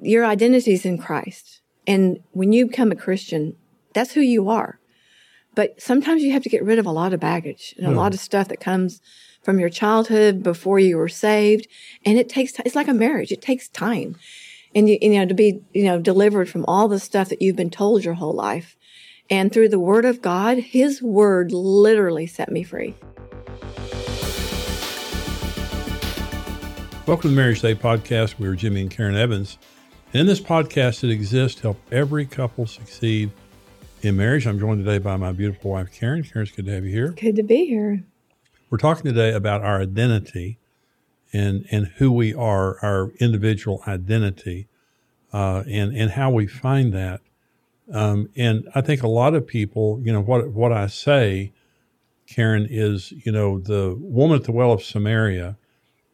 your identity is in Christ. And when you become a Christian, that's who you are. But sometimes you have to get rid of a lot of baggage and a lot of stuff that comes from your childhood before you were saved. And it takes, time, it's like a marriage. It takes time. And you, you know, to be, you know, delivered from all the stuff that you've been told your whole life. And through the word of God, his word literally set me free. Welcome to the Marriage Today podcast. We're Jimmy and Karen Evans. And in this podcast, that exists to help every couple succeed in marriage. I'm joined today by my beautiful wife, Karen. Karen, it's good to have you here. Good to be here. We're talking today about our identity and, and who we are, our individual identity, uh, and, and how we find that. Um, and I think a lot of people, you know, what, what I say, Karen, is, you know, the woman at the well of Samaria –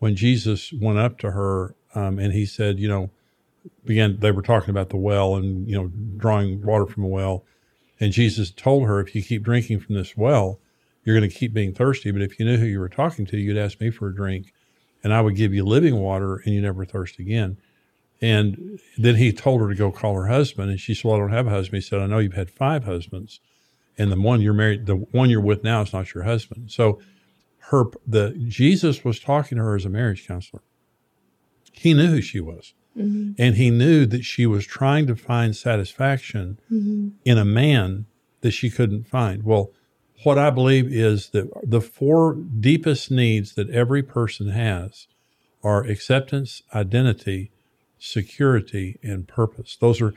when Jesus went up to her um, and he said, you know, began, they were talking about the well and, you know, drawing water from a well. And Jesus told her, if you keep drinking from this well, you're going to keep being thirsty. But if you knew who you were talking to, you'd ask me for a drink and I would give you living water and you never thirst again. And then he told her to go call her husband. And she said, Well, I don't have a husband. He said, I know you've had five husbands. And the one you're married, the one you're with now is not your husband. So her the Jesus was talking to her as a marriage counselor. He knew who she was. Mm-hmm. And he knew that she was trying to find satisfaction mm-hmm. in a man that she couldn't find. Well, what I believe is that the four deepest needs that every person has are acceptance, identity, security, and purpose. Those are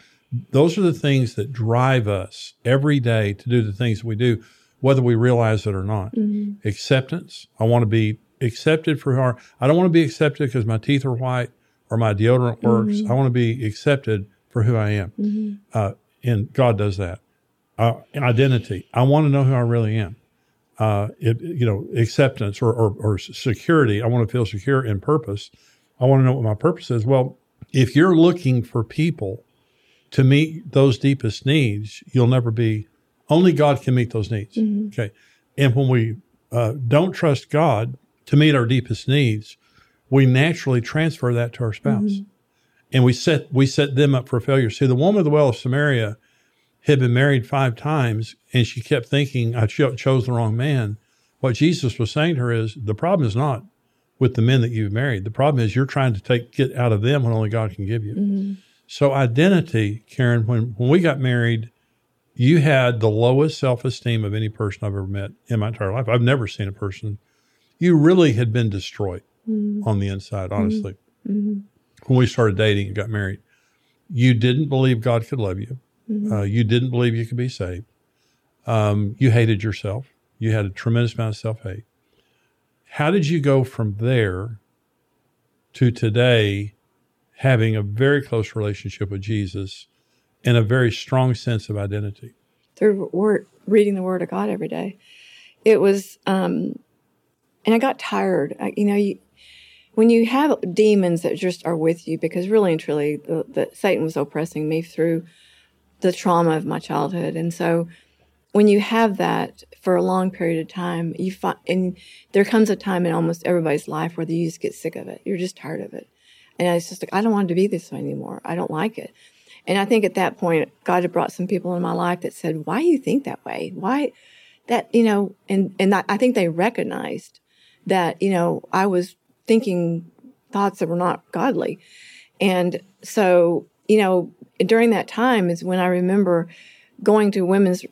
those are the things that drive us every day to do the things we do whether we realize it or not. Mm-hmm. Acceptance. I want to be accepted for who I I don't want to be accepted because my teeth are white or my deodorant works. Mm-hmm. I want to be accepted for who I am. Mm-hmm. Uh, and God does that. Uh, identity. I want to know who I really am. Uh, it, you know, acceptance or, or, or security. I want to feel secure in purpose. I want to know what my purpose is. Well, if you're looking for people to meet those deepest needs, you'll never be only God can meet those needs. Mm-hmm. Okay. And when we uh, don't trust God to meet our deepest needs, we naturally transfer that to our spouse. Mm-hmm. And we set, we set them up for failure. See, the woman of the well of Samaria had been married five times and she kept thinking, I cho- chose the wrong man. What Jesus was saying to her is the problem is not with the men that you've married. The problem is you're trying to take, get out of them what only God can give you. Mm-hmm. So identity, Karen, when, when we got married, you had the lowest self esteem of any person I've ever met in my entire life. I've never seen a person. You really had been destroyed mm-hmm. on the inside, honestly. Mm-hmm. When we started dating and got married, you didn't believe God could love you. Mm-hmm. Uh, you didn't believe you could be saved. Um, you hated yourself. You had a tremendous amount of self hate. How did you go from there to today having a very close relationship with Jesus? and a very strong sense of identity. Through word, reading the Word of God every day, it was, um, and I got tired. I, you know, you, when you have demons that just are with you, because really and truly, the, the, Satan was oppressing me through the trauma of my childhood, and so when you have that for a long period of time, you find, and there comes a time in almost everybody's life where you just get sick of it. You're just tired of it. And it's just like, I don't want to be this way anymore. I don't like it. And I think at that point, God had brought some people in my life that said, why do you think that way? Why that, you know, and, and I think they recognized that, you know, I was thinking thoughts that were not godly. And so, you know, during that time is when I remember going to women's,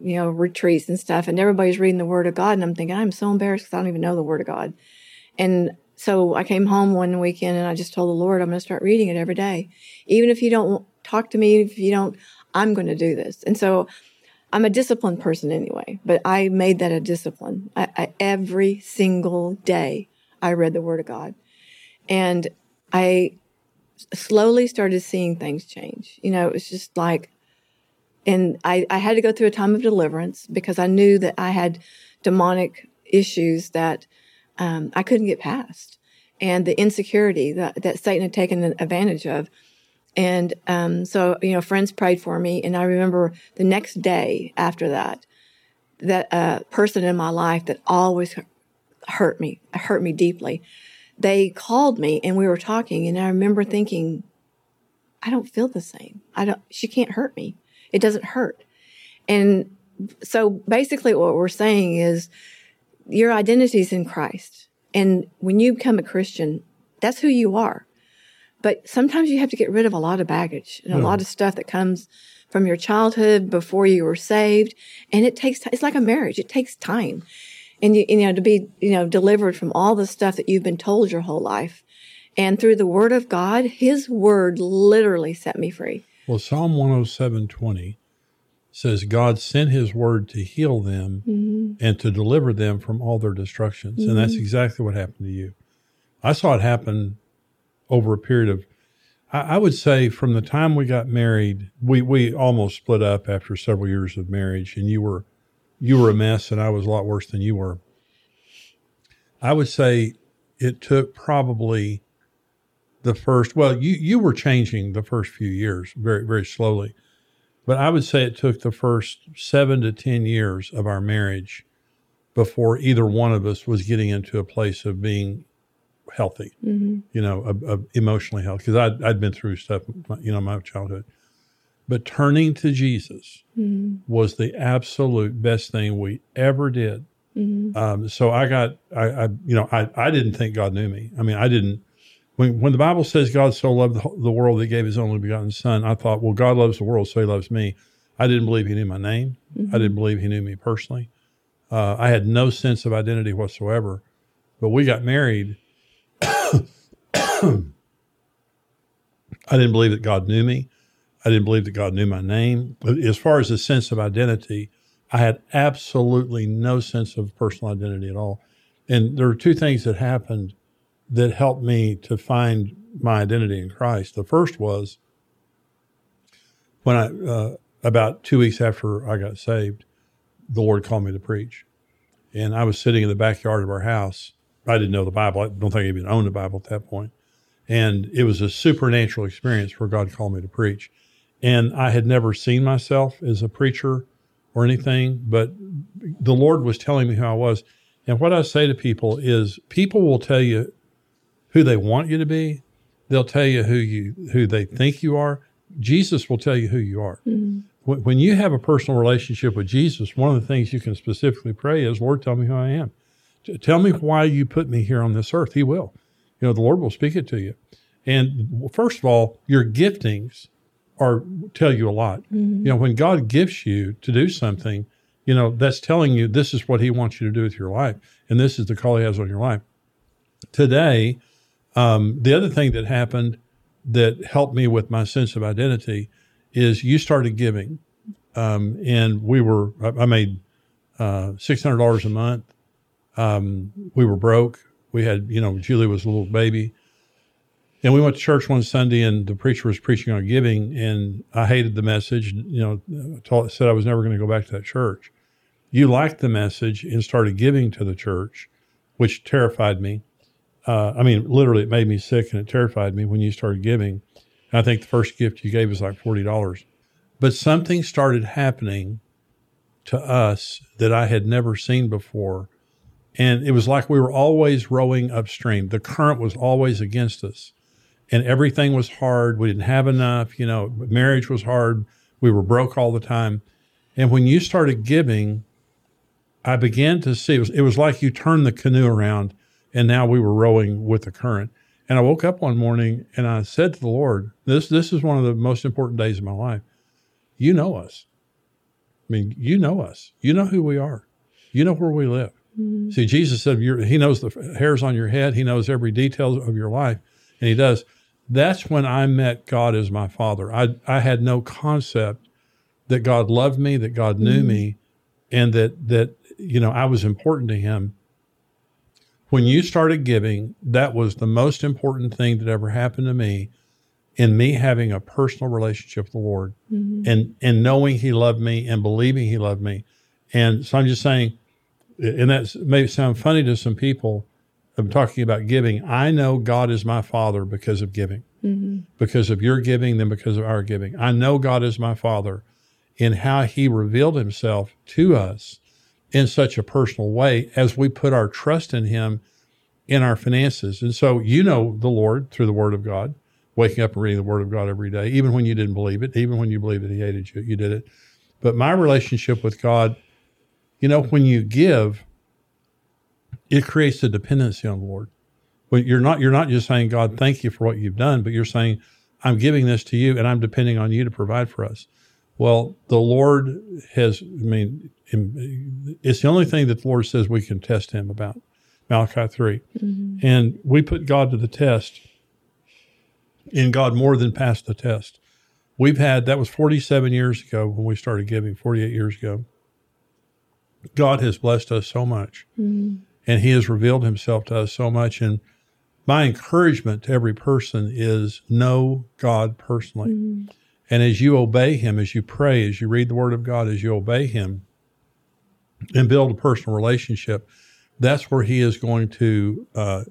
you know, retreats and stuff, and everybody's reading the Word of God, and I'm thinking, I'm so embarrassed because I don't even know the Word of God. And so I came home one weekend and I just told the Lord, I'm going to start reading it every day. Even if you don't talk to me, if you don't, I'm going to do this. And so I'm a disciplined person anyway, but I made that a discipline. I, I, every single day I read the Word of God. And I slowly started seeing things change. You know, it was just like, and I, I had to go through a time of deliverance because I knew that I had demonic issues that um, I couldn't get past, and the insecurity that, that Satan had taken advantage of. And um, so, you know, friends prayed for me, and I remember the next day after that, that uh, person in my life that always hurt me, hurt me deeply. They called me, and we were talking, and I remember thinking, I don't feel the same. I don't, she can't hurt me. It doesn't hurt. And so basically what we're saying is your identity is in Christ. And when you become a Christian, that's who you are. But sometimes you have to get rid of a lot of baggage and a lot of stuff that comes from your childhood before you were saved. And it takes, it's like a marriage. It takes time. And you, you know, to be, you know, delivered from all the stuff that you've been told your whole life. And through the word of God, his word literally set me free. Well, Psalm 107:20 says God sent his word to heal them mm-hmm. and to deliver them from all their destructions. Mm-hmm. And that's mm-hmm. exactly what happened to you. I saw it happen over a period of I, I would say from the time we got married, we, we almost split up after several years of marriage and you were you were a mess and I was a lot worse than you were. I would say it took probably the first well you you were changing the first few years very very slowly but i would say it took the first 7 to 10 years of our marriage before either one of us was getting into a place of being healthy mm-hmm. you know a, a emotionally healthy because I'd, I'd been through stuff you know my childhood but turning to jesus mm-hmm. was the absolute best thing we ever did mm-hmm. um, so i got I, I you know I, I didn't think god knew me i mean i didn't when, when the Bible says God so loved the, the world that he gave his only begotten son, I thought, well, God loves the world, so he loves me. I didn't believe he knew my name. Mm-hmm. I didn't believe he knew me personally. Uh, I had no sense of identity whatsoever. But we got married. I didn't believe that God knew me. I didn't believe that God knew my name. But as far as the sense of identity, I had absolutely no sense of personal identity at all. And there were two things that happened that helped me to find my identity in Christ. The first was when I, uh, about two weeks after I got saved, the Lord called me to preach. And I was sitting in the backyard of our house. I didn't know the Bible. I don't think I even owned a Bible at that point. And it was a supernatural experience where God called me to preach. And I had never seen myself as a preacher or anything, but the Lord was telling me who I was. And what I say to people is people will tell you who they want you to be. They'll tell you who you who they think you are. Jesus will tell you who you are. Mm-hmm. When, when you have a personal relationship with Jesus, one of the things you can specifically pray is, "Lord, tell me who I am. Tell me why you put me here on this earth." He will. You know, the Lord will speak it to you. And first of all, your giftings are tell you a lot. Mm-hmm. You know, when God gives you to do something, you know, that's telling you this is what he wants you to do with your life. And this is the call he has on your life. Today, um, the other thing that happened that helped me with my sense of identity is you started giving. Um, and we were, I made uh, $600 a month. Um, we were broke. We had, you know, Julie was a little baby. And we went to church one Sunday and the preacher was preaching on giving. And I hated the message, and you know, told, said I was never going to go back to that church. You liked the message and started giving to the church, which terrified me. Uh, I mean, literally, it made me sick and it terrified me when you started giving. I think the first gift you gave was like forty dollars, but something started happening to us that I had never seen before, and it was like we were always rowing upstream. The current was always against us, and everything was hard. We didn't have enough. You know, marriage was hard. We were broke all the time, and when you started giving, I began to see it was, it was like you turned the canoe around and now we were rowing with the current. And I woke up one morning and I said to the Lord, "This this is one of the most important days of my life. You know us. I mean, you know us. You know who we are. You know where we live. Mm-hmm. See, Jesus said, He knows the hairs on your head. He knows every detail of your life, and He does. That's when I met God as my Father. I I had no concept that God loved me, that God knew mm-hmm. me, and that that you know I was important to Him when you started giving, that was the most important thing that ever happened to me in me having a personal relationship with the Lord mm-hmm. and, and knowing He loved me and believing He loved me. And so I'm just saying, and that may sound funny to some people. I'm talking about giving. I know God is my Father because of giving, mm-hmm. because of your giving, then because of our giving. I know God is my Father in how He revealed Himself to us in such a personal way as we put our trust in Him in our finances. And so you know the Lord through the Word of God. waking up and reading the Word of God every day, even when you didn't believe it, even when you believed that He hated you, you did it. But my relationship with God, you know, when you give, it creates a dependency on the Lord. When you're not, you're not just saying, God, thank you for what you've done, but you're saying, I'm giving this to you and I'm depending on you to provide for us. Well, the Lord has, I mean, it's the only thing that the Lord says we can test him about, Malachi 3. Mm-hmm. And we put God to the test, and God more than passed the test. We've had, that was 47 years ago when we started giving, 48 years ago. God has blessed us so much, mm-hmm. And He has revealed Himself to us so much. And my encouragement to every person is know God personally. Mm-hmm. And as you obey Him, as you pray, as you read the Word of God, as you obey Him and build a personal relationship, that's where He is going to uh,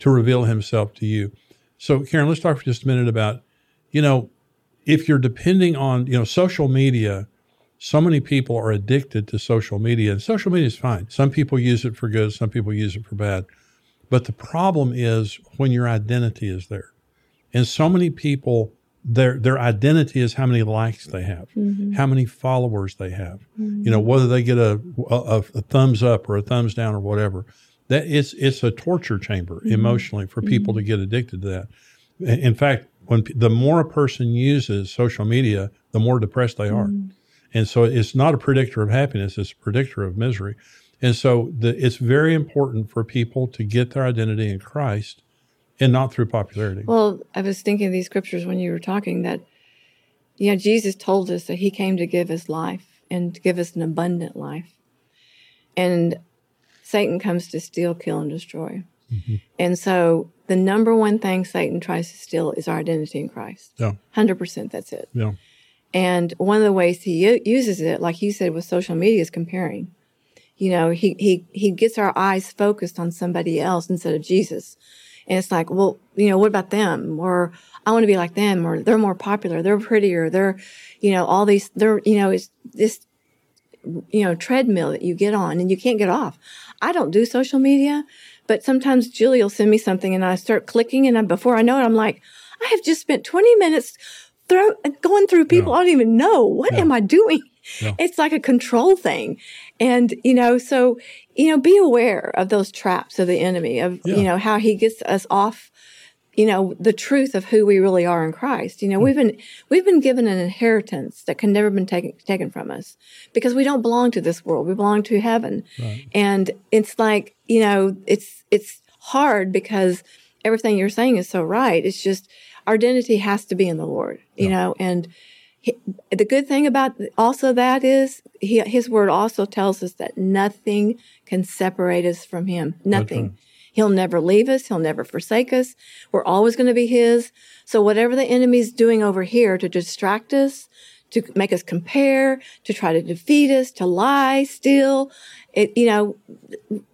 to reveal Himself to you. So, Karen, let's talk for just a minute about, you know, if you're depending on, you know, social media. So many people are addicted to social media, and social media is fine. Some people use it for good, some people use it for bad. But the problem is when your identity is there. And so many people their their identity is how many likes they have, mm-hmm. how many followers they have. Mm-hmm. You know, whether they get a, a, a thumbs up or a thumbs down or whatever. That it's it's a torture chamber mm-hmm. emotionally for people to mm-hmm. get addicted to that. In fact, when the more a person uses social media, the more depressed they are. And so it's not a predictor of happiness; it's a predictor of misery. And so the, it's very important for people to get their identity in Christ and not through popularity. Well, I was thinking of these scriptures when you were talking that, you know, Jesus told us that he came to give us life and to give us an abundant life. And Satan comes to steal, kill, and destroy. Mm-hmm. And so the number one thing Satan tries to steal is our identity in Christ. Yeah. 100% that's it. Yeah. And one of the ways he uses it, like you said with social media, is comparing. You know, he, he, he gets our eyes focused on somebody else instead of Jesus. And it's like, well, you know, what about them? Or I want to be like them, or they're more popular, they're prettier, they're, you know, all these, they're, you know, it's this, you know, treadmill that you get on and you can't get off. I don't do social media, but sometimes Julie will send me something and I start clicking and I, before I know it, I'm like, I have just spent 20 minutes throw, going through people I don't even know. What am I doing? It's like a control thing. And, you know, so, you know, be aware of those traps of the enemy, of, you know, how he gets us off, you know, the truth of who we really are in Christ. You know, mm. we've been, we've been given an inheritance that can never been taken, taken from us because we don't belong to this world. We belong to heaven. Right. And it's like, you know, it's, it's hard because everything you're saying is so right. It's just our identity has to be in the Lord, you yeah. know, and, the good thing about also that is he, his word also tells us that nothing can separate us from him. Nothing. He'll never leave us. He'll never forsake us. We're always going to be his. So whatever the enemy's doing over here to distract us, to make us compare, to try to defeat us, to lie, steal, it, you know,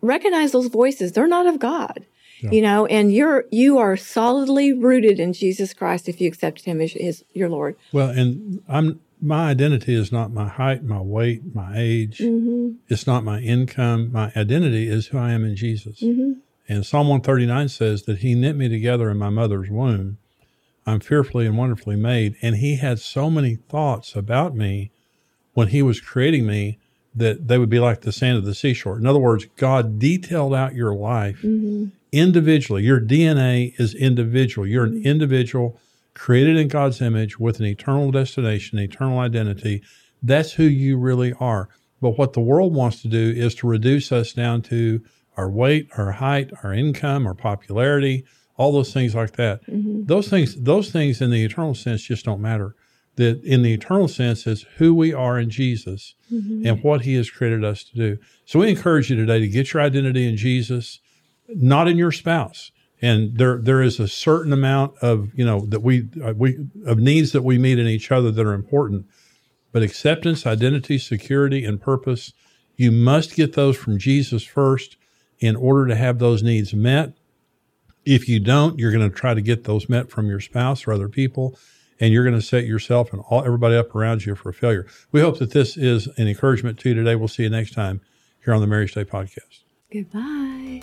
recognize those voices. They're not of God. Yeah. You know, and you're you are solidly rooted in Jesus Christ if you accepted Him as, as your Lord. Well, and I'm my identity is not my height, my weight, my age. Mm-hmm. It's not my income. My identity is who I am in Jesus. Mm-hmm. And Psalm 139 says that He knit me together in my mother's womb. I'm fearfully and wonderfully made. And He had so many thoughts about me when He was creating me that they would be like the sand of the seashore. In other words, God detailed out your life mm-hmm individually. Your DNA is individual. You're an individual created in God's image with an eternal destination, eternal identity. That's who you really are. But what the world wants to do is to reduce us down to our weight, our height, our income, our popularity, all those things like that. Mm-hmm. Those things, those things in the eternal sense just don't matter. That in the eternal sense is who we are in Jesus mm-hmm. and what He has created us to do. So we encourage you today to get your identity in Jesus not in your spouse. And there, there is a certain amount of, you know, that we, uh, we, of needs that we meet in each other that are important. But acceptance, identity, security, and purpose, you must get those from Jesus first in order to have those needs met. If you don't, you're going to try to get those met from your spouse or other people, and you're going to set yourself and all, everybody up around you for failure. We hope that this is an encouragement to you today. We'll see you next time here on the Marriage Today Podcast. Goodbye.